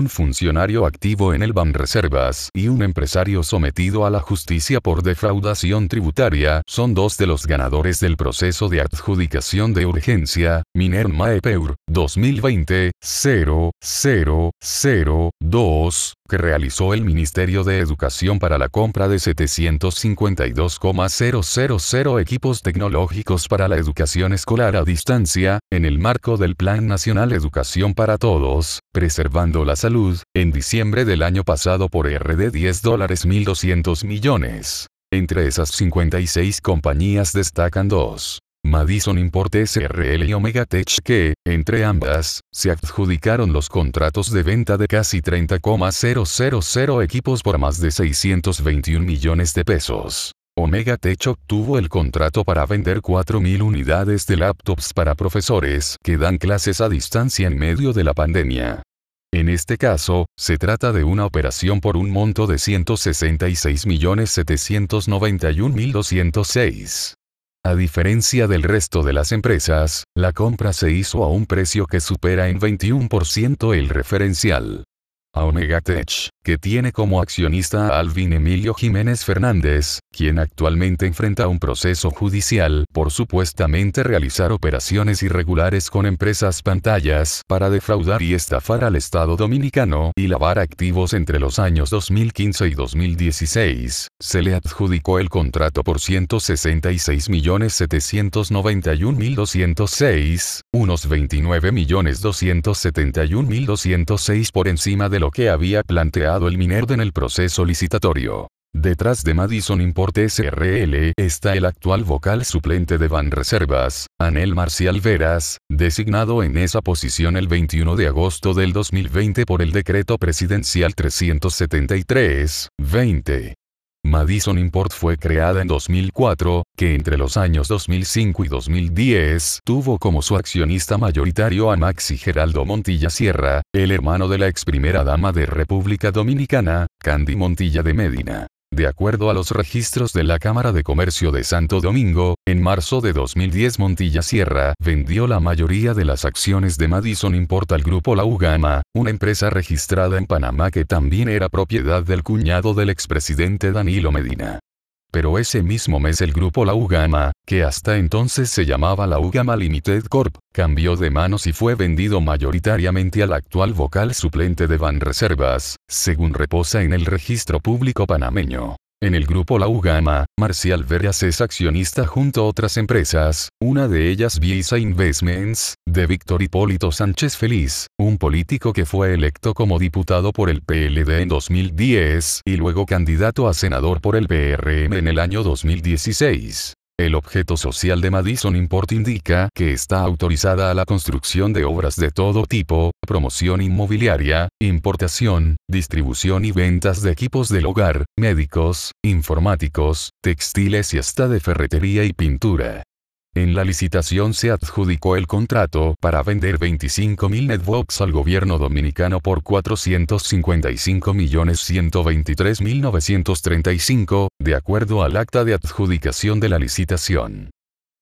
un funcionario activo en el Banreservas y un empresario sometido a la justicia por defraudación tributaria, son dos de los ganadores del proceso de adjudicación de urgencia, Minerma EPEUR, 2020, 0002, que realizó el Ministerio de Educación para la compra de 752,000 equipos tecnológicos para la educación escolar a distancia, en el marco del Plan Nacional Educación para Todos, preservando la salud, en diciembre del año pasado por RD 10 dólares 1.200 millones. Entre esas 56 compañías destacan dos. Madison Import SRL y Omega Tech que, entre ambas, se adjudicaron los contratos de venta de casi 30,000 equipos por más de 621 millones de pesos. Omega Tech obtuvo el contrato para vender 4.000 unidades de laptops para profesores que dan clases a distancia en medio de la pandemia. En este caso, se trata de una operación por un monto de 166.791.206. A diferencia del resto de las empresas, la compra se hizo a un precio que supera en 21% el referencial. Omega Tech, que tiene como accionista a Alvin Emilio Jiménez Fernández, quien actualmente enfrenta un proceso judicial por supuestamente realizar operaciones irregulares con empresas pantallas para defraudar y estafar al Estado dominicano y lavar activos entre los años 2015 y 2016, se le adjudicó el contrato por 166.791.206, unos 29.271.206 por encima de lo que había planteado el MINERD en el proceso licitatorio. Detrás de Madison Import SRL está el actual vocal suplente de Banreservas, Anel Marcial Veras, designado en esa posición el 21 de agosto del 2020 por el decreto presidencial 373-20. Madison Import fue creada en 2004, que entre los años 2005 y 2010 tuvo como su accionista mayoritario a Maxi Geraldo Montilla Sierra, el hermano de la ex primera dama de República Dominicana, Candy Montilla de Medina. De acuerdo a los registros de la Cámara de Comercio de Santo Domingo, en marzo de 2010 Montilla Sierra vendió la mayoría de las acciones de Madison Import al grupo La Ugama, una empresa registrada en Panamá que también era propiedad del cuñado del expresidente Danilo Medina. Pero ese mismo mes el grupo La Ugama, que hasta entonces se llamaba La Ugama Limited Corp, cambió de manos y fue vendido mayoritariamente al actual vocal suplente de Banreservas, según reposa en el registro público panameño. En el grupo La Ugama, Marcial Veras es accionista junto a otras empresas, una de ellas Visa Investments, de Víctor Hipólito Sánchez Feliz, un político que fue electo como diputado por el PLD en 2010 y luego candidato a senador por el PRM en el año 2016. El objeto social de Madison Import indica que está autorizada a la construcción de obras de todo tipo, promoción inmobiliaria, importación, distribución y ventas de equipos del hogar, médicos, informáticos, textiles y hasta de ferretería y pintura. En la licitación se adjudicó el contrato para vender 25.000 netbooks al gobierno dominicano por 455.123.935, de acuerdo al acta de adjudicación de la licitación.